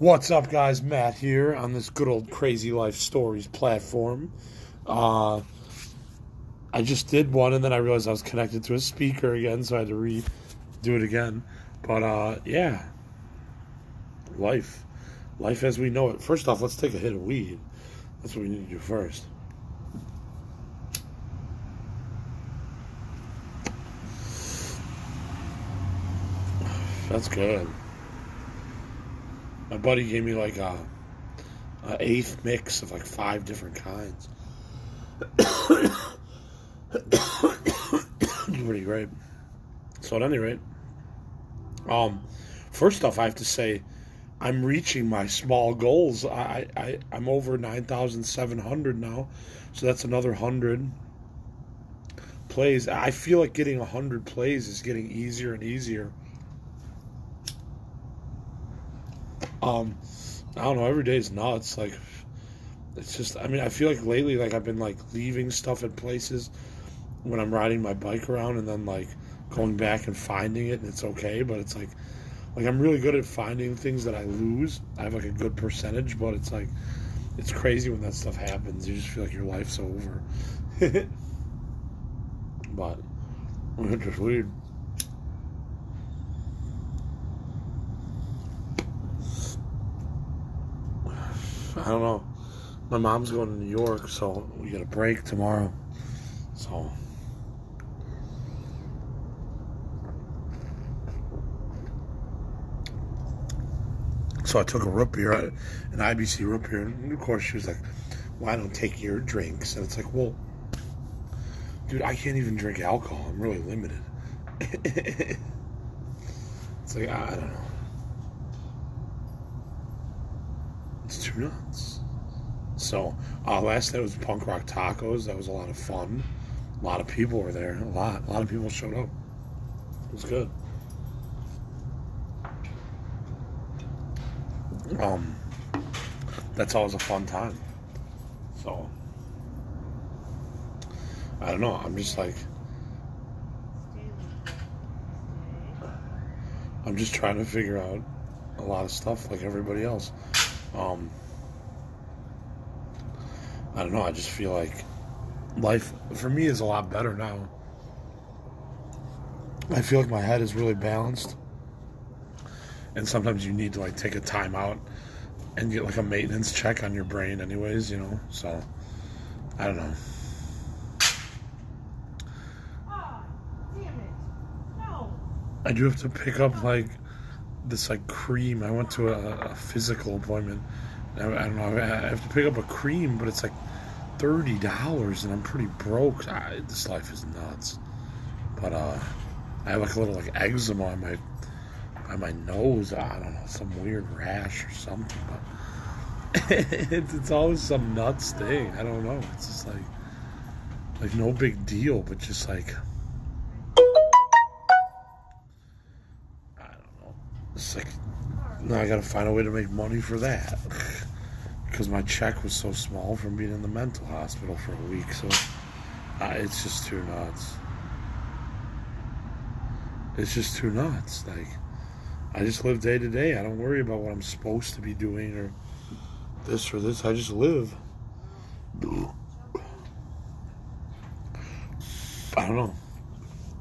What's up, guys? Matt here on this good old Crazy Life Stories platform. Uh, I just did one and then I realized I was connected to a speaker again, so I had to redo it again. But uh, yeah, life. Life as we know it. First off, let's take a hit of weed. That's what we need to do first. That's good. My buddy gave me like a, a eighth mix of like five different kinds. Pretty great. So at any rate, um, first off, I have to say, I'm reaching my small goals. I, I I'm over nine thousand seven hundred now, so that's another hundred plays. I feel like getting hundred plays is getting easier and easier. Um, I don't know. Every day is nuts. Like, it's just. I mean, I feel like lately, like I've been like leaving stuff at places when I'm riding my bike around, and then like going back and finding it, and it's okay. But it's like, like I'm really good at finding things that I lose. I have like a good percentage, but it's like, it's crazy when that stuff happens. You just feel like your life's over. but it's just weird. I don't know. My mom's going to New York, so we get a break tomorrow. So. So I took a root beer, an IBC root beer, and of course she was like, "Well, I don't take your drinks," and it's like, "Well, dude, I can't even drink alcohol. I'm really limited." it's like I don't know. It's too nuts. So uh, last night was punk rock tacos. That was a lot of fun. A lot of people were there. A lot. A lot of people showed up. It was good. Um, that's always a fun time. So I don't know. I'm just like I'm just trying to figure out a lot of stuff like everybody else. Um, I don't know. I just feel like life for me is a lot better now. I feel like my head is really balanced. And sometimes you need to like take a time out and get like a maintenance check on your brain anyways, you know. So I don't know. I do have to pick up like this like cream. I went to a, a physical appointment. I, I, don't know. I have to pick up a cream, but it's like thirty dollars, and I'm pretty broke. I, this life is nuts. But uh, I have like a little like eczema on my on my nose. I don't know, some weird rash or something. But it's, it's always some nuts thing. I don't know. It's just like like no big deal, but just like. It's like, now I gotta find a way to make money for that. because my check was so small from being in the mental hospital for a week. So it's just too nuts. It's just too nuts. Like, I just live day to day. I don't worry about what I'm supposed to be doing or this or this. I just live. I don't know.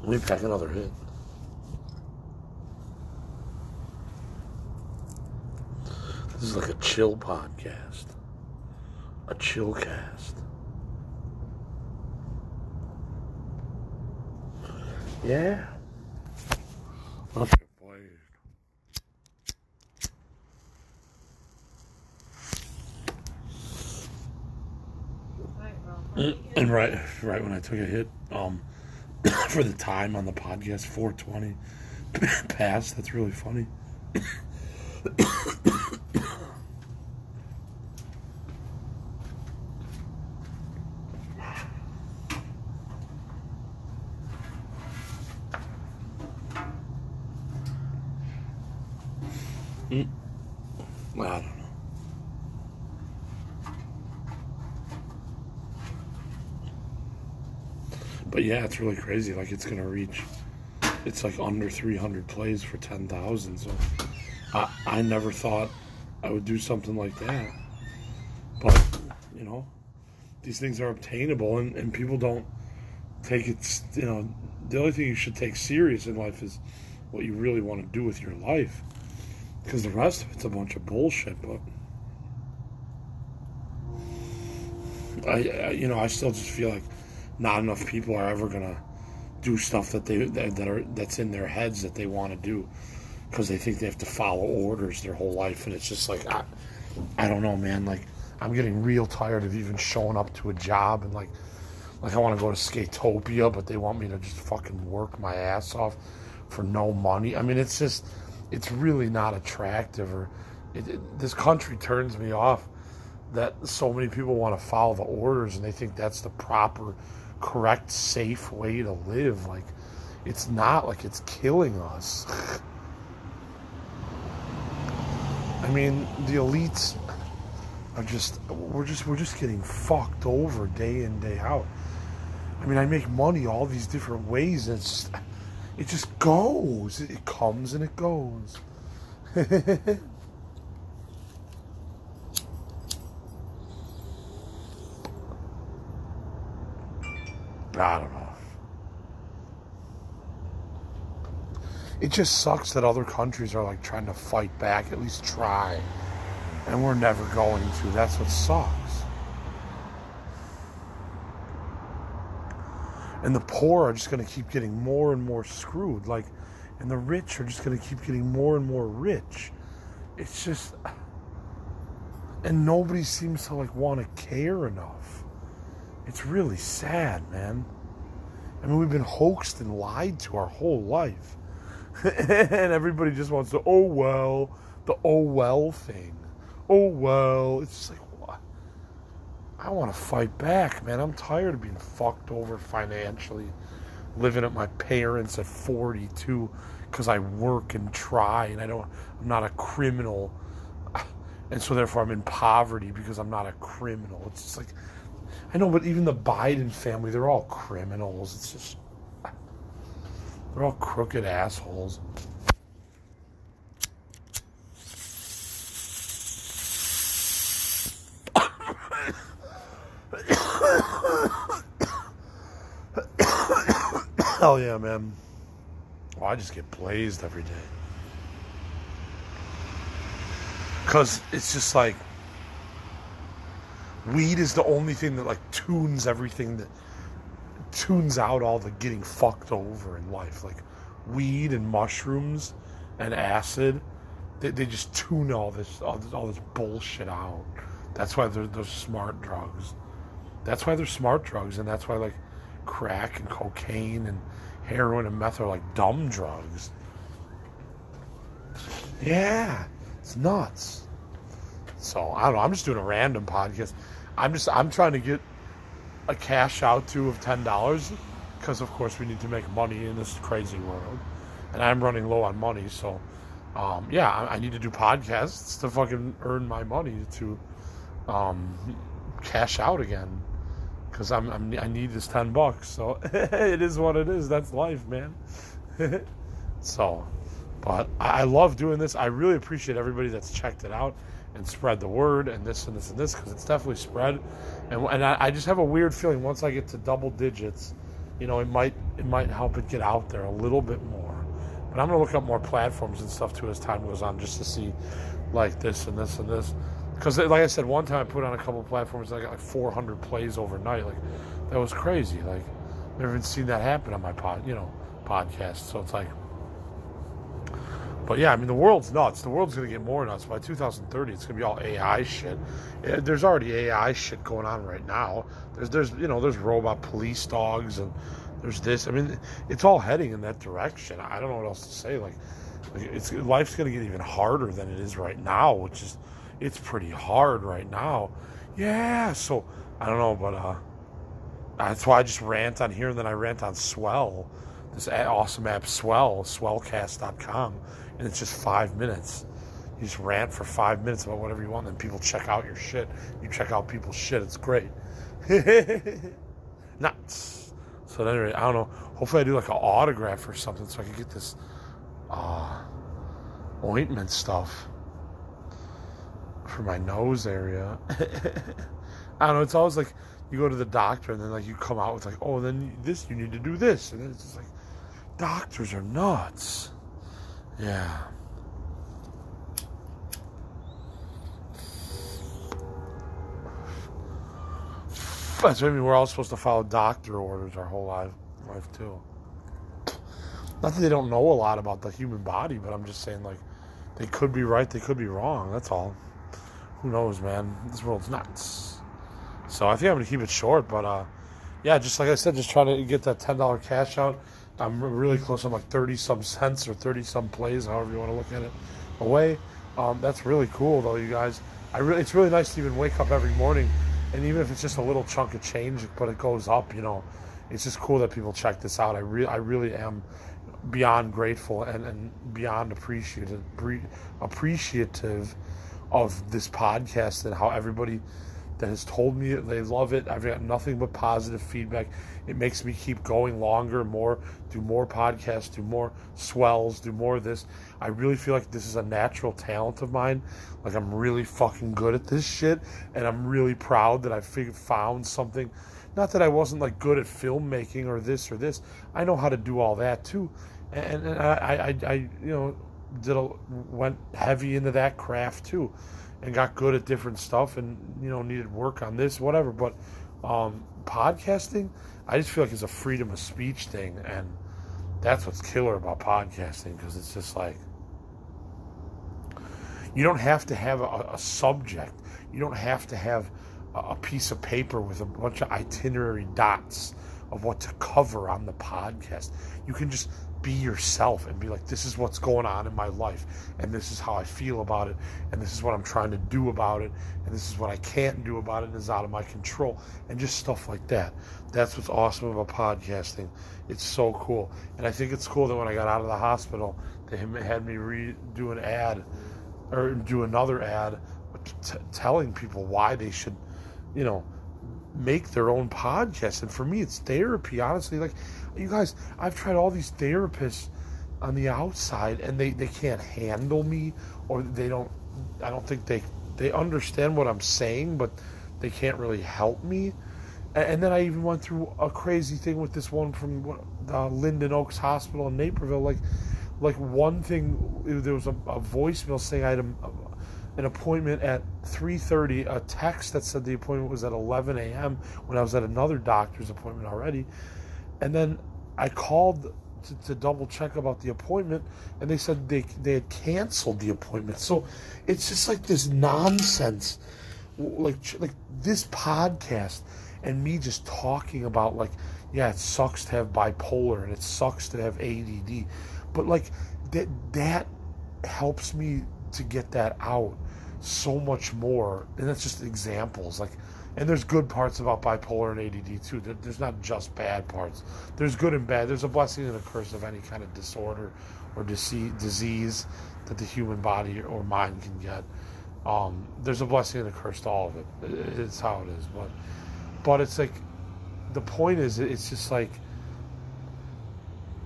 Let me pack another hit. This is like a chill podcast. A chill cast. Yeah. Boy. And right, right when I took a hit, um, for the time on the podcast, 420 passed. That's really funny. Mm. I don't know. But yeah, it's really crazy. Like it's gonna reach. It's like under 300 plays for 10,000. So I, I never thought I would do something like that. But, you know, these things are obtainable and, and people don't take it, you know, the only thing you should take serious in life is what you really want to do with your life. Because the rest of it's a bunch of bullshit, but. I, I, you know, I still just feel like not enough people are ever gonna do stuff that they that, that are that's in their heads that they want to do because they think they have to follow orders their whole life, and it's just like I, I don't know, man. Like I'm getting real tired of even showing up to a job and like, like I want to go to Skatopia, but they want me to just fucking work my ass off for no money. I mean, it's just, it's really not attractive. Or it, it, this country turns me off that so many people want to follow the orders and they think that's the proper, correct, safe way to live. Like, it's not. Like, it's killing us. I mean, the elites are just we're just we're just getting fucked over day in day out. I mean, I make money all these different ways. It's just, it just goes. It comes and it goes. I don't know. It just sucks that other countries are like trying to fight back, at least try. And we're never going to. That's what sucks. And the poor are just going to keep getting more and more screwed. Like, and the rich are just going to keep getting more and more rich. It's just. And nobody seems to like want to care enough. It's really sad, man. I mean, we've been hoaxed and lied to our whole life. and everybody just wants to, oh well, the oh well thing. Oh well. It's just like? I want to fight back, man. I'm tired of being fucked over financially, living at my parents at 42 because I work and try and I don't, I'm not a criminal. And so therefore I'm in poverty because I'm not a criminal. It's just like, I know, but even the Biden family, they're all criminals. It's just, they're all crooked assholes. Hell yeah, man. Well, I just get blazed every day. Because it's just like, weed is the only thing that like tunes everything that tunes out all the getting fucked over in life. Like weed and mushrooms and acid, they, they just tune all this, all this all this bullshit out. That's why they're those smart drugs. That's why they're smart drugs, and that's why like crack and cocaine and heroin and meth are like dumb drugs. Yeah, it's nuts. So I don't know. I'm just doing a random podcast. I'm just I'm trying to get a cash out to of ten dollars because of course we need to make money in this crazy world, and I'm running low on money. So um, yeah, I, I, need to do podcasts to fucking earn my money to um, cash out again because I'm, I'm, i need this ten bucks. So it is what it is. That's life, man. so, but I, love doing this. I really appreciate everybody that's checked it out and spread the word and this and this and this because it's definitely spread. And and I, I just have a weird feeling once I get to double digits, you know, it might it might help it get out there a little bit more. But I'm gonna look up more platforms and stuff too as time goes on just to see like this and this and this. Because like I said, one time I put on a couple platforms, I got like 400 plays overnight. Like that was crazy. Like never even seen that happen on my pod, you know, podcast. So it's like but yeah, I mean, the world's nuts. The world's to get more nuts. By 2030, it's to be all AI shit. Eh, there's already AI shit going on right now. There's, there's, you know, there's robot police dogs and there's this. I mean, it's all heading in that direction. I don't know what else to say. Like, it's life's to get even harder than it is right now, which is, it's pretty hard right now. Yeah. So I don't know, but uh, that's why I just rant on here and then I rant on Swell, this awesome app Swell, swellcast.com and it's just five minutes. You just rant for five minutes about whatever you want, and then people check out your shit. You check out people's shit. It's great. Nuts. So at any rate, I don't know. Hopefully, I do like an autograph or something, so I can get this uh, ointment stuff. For my nose area. I don't know. It's always like you go to the doctor and then like you come out with like, oh, then this you need to do this, and then it's just like doctors are nuts. Yeah. That's what I mean. We're all supposed to follow doctor orders our whole life, life too. Not that they don't know a lot about the human body, but I'm just saying like they could be right, they could be wrong. That's all. Who knows, man? This world's nuts. So I think I'm gonna keep it short, but uh, yeah, just like I said, just trying to get that ten dollar cash out. I'm really close. I'm like thirty some cents or thirty some plays, however you want to look at it, away. Um, that's really cool, though, you guys. I really, it's really nice to even wake up every morning and even if it's just a little chunk of change, but it goes up, you know, it's just cool that people check this out. I really, I really am beyond grateful and, and beyond appreciative, appreciative of this podcast and how everybody that has told me they love it. I've got nothing but positive feedback. It makes me keep going longer, more, do more podcasts, do more swells, do more of this. I really feel like this is a natural talent of mine. Like I'm really fucking good at this shit, and I'm really proud that I figured, found something. Not that I wasn't like good at filmmaking or this or this. I know how to do all that too, and, and I, I, I, you know, did a, went heavy into that craft too and got good at different stuff and you know needed work on this whatever. But um, podcasting i just feel like it's a freedom of speech thing and that's what's killer about podcasting because it's just like you don't have to have a, a subject. You don't have to have a, a piece of paper with a bunch of itinerary dots of what to cover on the podcast. You can just be yourself and be like, this is what's going on in my life, and this is how I feel about it, and this is what I'm trying to do about it, and this is what I can't do about it, and is out of my control, and just stuff like that. That's what's awesome about podcasting. It's so cool, and I think it's cool that when I got out of the hospital, they had me redo an ad or do another ad t- telling people why they should, you know, make their own podcast. And for me, it's therapy. Honestly, like you guys, I've tried all these therapists on the outside, and they they can't handle me, or they don't. I don't think they they understand what I'm saying, but they can't really help me. And then I even went through a crazy thing with this one from uh, Linden Oaks Hospital in Naperville. Like, like one thing, there was a, a voicemail saying I had a, an appointment at 3.30 a text that said the appointment was at 11 a.m when i was at another doctor's appointment already and then i called to, to, double check about the appointment and they said they, they had canceled the appointment so it's just like this nonsense like like this podcast and me just talking about like yeah it sucks to have bipolar and it sucks to have add but like that that helps me to get that out so much more. And that's just examples. Like, and there's good parts about bipolar and ADD too. There's not just bad parts. There's good and bad. There's a blessing and a curse of any kind of disorder or disease that the human body or mind can get. Um, there's a blessing and a curse to all of it. It's how it is. But, but it's like, the point is, it's just like,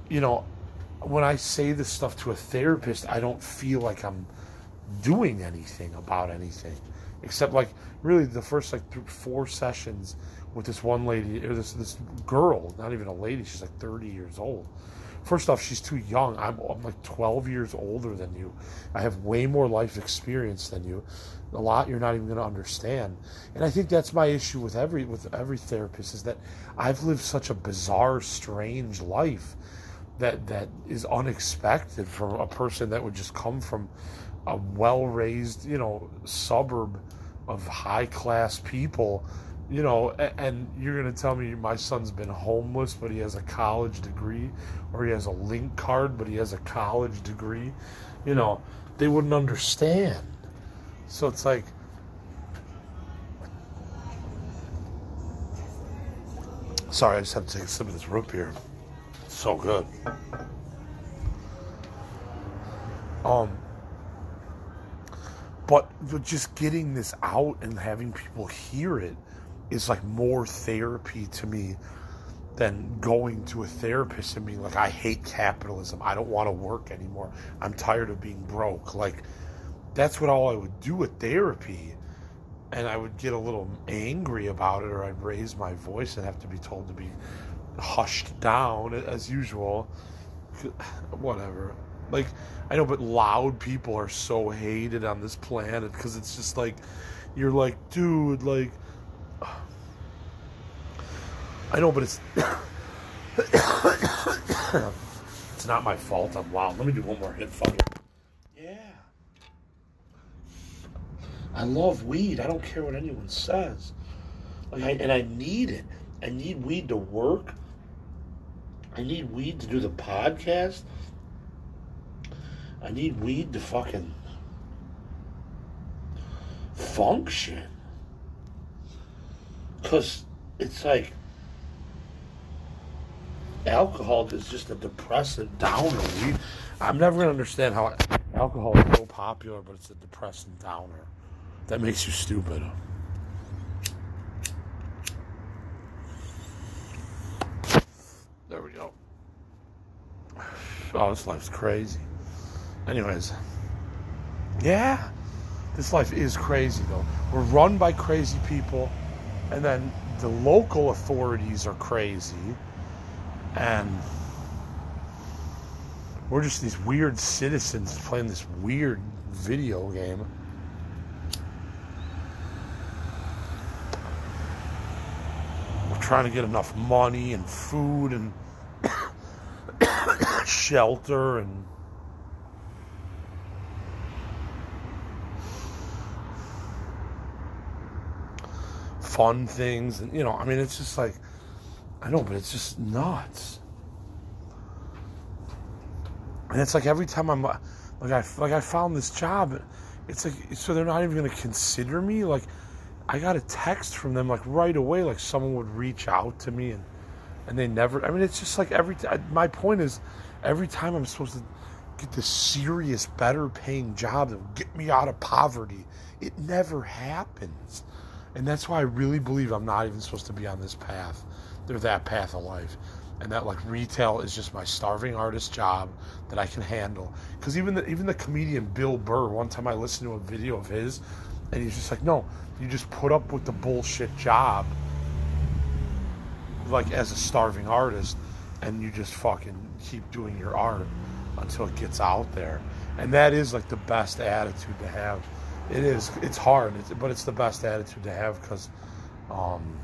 you know, when I say this stuff to a therapist, I don't feel like I'm doing anything about anything except like really the first like four sessions with this one lady or this this girl not even a lady she's like 30 years old. First off she's too young. I'm, I'm like 12 years older than you. I have way more life experience than you. A lot you're not even going to understand. And i think that's my issue with every with every therapist is that i've lived such a bizarre strange life that that is unexpected from a person that would just come from a well-raised, you know, suburb of high-class people, you know, and you're going to tell me my son's been homeless, but he has a college degree, or he has a link card, but he has a college degree, you know, they wouldn't understand. So it's like, sorry, I just had to take a sip of this root beer. It's so good. Um, but just getting this out and having people hear it is like more therapy to me than going to a therapist and being like, I hate capitalism. I don't want to work anymore. I'm tired of being broke. Like, that's what all I would do with therapy. And I would get a little angry about it, or I'd raise my voice and have to be told to be hushed down as usual. Whatever. Like, I know, but loud people are so hated on this planet because it's just like, you're like, dude, like, I know, but it's. it's not my fault. I'm loud. Let me do one more hit. Fuck it. Yeah. I love weed. I don't care what anyone says. Like I, and I need it. I need weed to work. I need weed to do the podcast. I need weed to fucking function. Because it's like alcohol is just a depressant downer. I'm never going to understand how alcohol is so popular, but it's a depressant downer. That makes you stupid. There we go. Oh, this life's crazy. Anyways, yeah, this life is crazy though. We're run by crazy people, and then the local authorities are crazy and we're just these weird citizens playing this weird video game. We're trying to get enough money and food and shelter and fun things and you know i mean it's just like I know, but it's just nuts. And it's like every time I'm like I like I found this job, it's like so they're not even to consider me. Like I got a text from them like right away, like someone would reach out to me and and they never. I mean, it's just like every. My point is, every time I'm supposed to get this serious, better paying job that will get me out of poverty, it never happens. And that's why I really believe I'm not even supposed to be on this path they're that path of life and that like retail is just my starving artist job that I can handle. Because even the even the comedian Bill Burr, one time I listened to a video of his, and he's just like, no, you just put up with the bullshit job, like as a starving artist, and you just fucking keep doing your art until it gets out there. And that is like the best attitude to have. It is. It's hard, but it's the best attitude to have because. Um,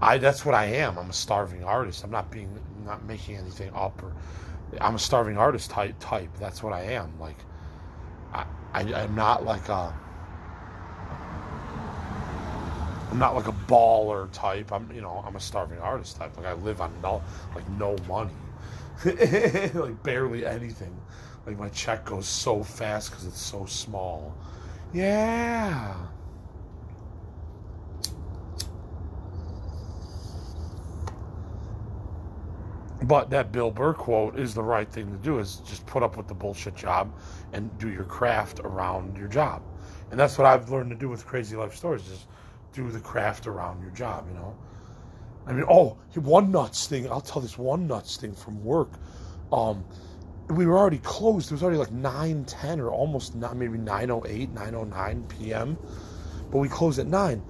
I that's what I am. I'm a starving artist. I'm not being not making anything up or I'm a starving artist type type. That's what I am. Like I, I am not like a I'm not like a baller type. I'm you know, I'm a starving artist type. Like I live on no like no money. like barely anything. Like my check goes so fast cuz it's so small. Yeah. But that Bill Burr quote is the right thing to do is just put up with the bullshit job and do your craft around your job. And that's what I've learned to do with Crazy Life Stories is do the craft around your job, you know. I mean, oh, one nuts thing. I'll tell this one nuts thing from work. Um, we were already closed. It was already like 9, 10 or almost not maybe 908, 909 p.m. But we closed at 9.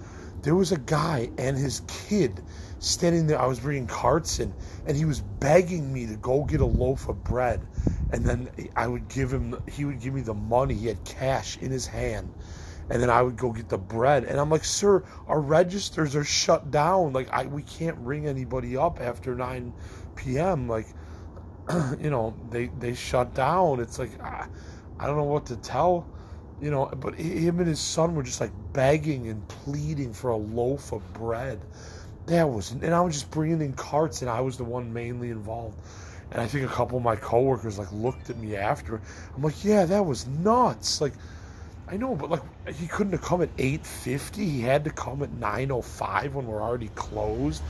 There was a guy and his kid standing there. I was bringing carts in, and he was begging me to go get a loaf of bread. And then I would give him, he would give me the money. He had cash in his hand. And then I would go get the bread. And I'm like, sir, our registers are shut down. Like, I, we can't ring anybody up after 9 p.m. Like, you know, they, they shut down. It's like, I, I don't know what to tell you know but him and his son were just like begging and pleading for a loaf of bread that was, and I was just bringing in carts, and I was the one mainly involved. And I think a couple of my coworkers like looked at me after. I'm like, yeah, that was nuts. Like, I know, but like he couldn't have come at 8:50. He had to come at 9:05 when we're already closed.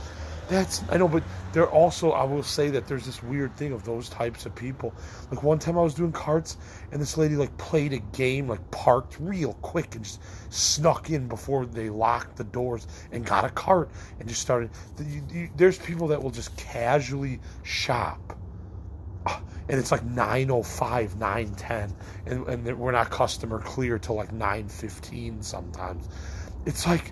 That's I know, but there also I will say that there's this weird thing of those types of people. Like one time I was doing carts and this lady like played a game, like parked real quick and just snuck in before they locked the doors and got a cart and just started. There's people that will just casually shop. Ah, and it's like 905 910 and, and we're not customer clear till like 915 sometimes it's like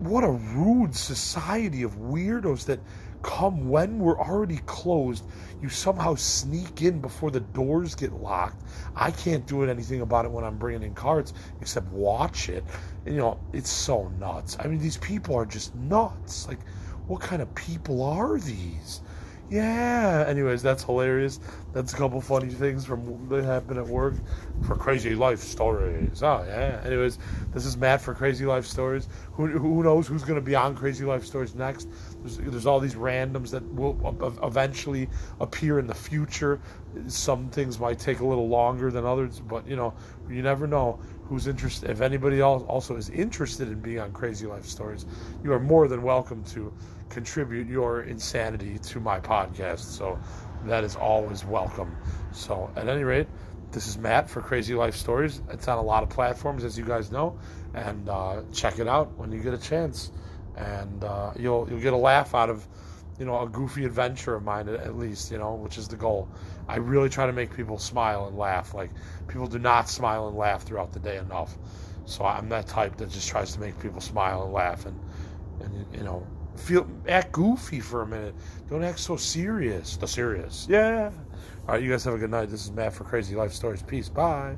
what a rude society of weirdos that come when we're already closed you somehow sneak in before the doors get locked. I can't do anything about it when i'm bringing in cards except watch it. And, you know it's so nuts. I mean these people are just nuts. Like what kind of people are these yeah. Anyways, that's hilarious. That's a couple funny things from that happened at work for Crazy Life Stories. Oh yeah. Anyways, this is Matt for Crazy Life Stories. Who, who knows who's going to be on Crazy Life Stories next? There's, there's all these randoms that will eventually appear in the future. Some things might take a little longer than others, but you know, you never know who's interested. If anybody else also is interested in being on Crazy Life Stories, you are more than welcome to contribute your insanity to my podcast. So that is always welcome. So at any rate, this is Matt for Crazy Life Stories. It's on a lot of platforms, as you guys know, and uh, check it out when you get a chance, and uh, you'll you'll get a laugh out of you know a goofy adventure of mine at least, you know, which is the goal. I really try to make people smile and laugh. Like people do not smile and laugh throughout the day enough. So I'm that type that just tries to make people smile and laugh and and you know feel act goofy for a minute. Don't act so serious. The serious. Yeah. All right, you guys have a good night. This is Matt for Crazy Life Stories. Peace. Bye.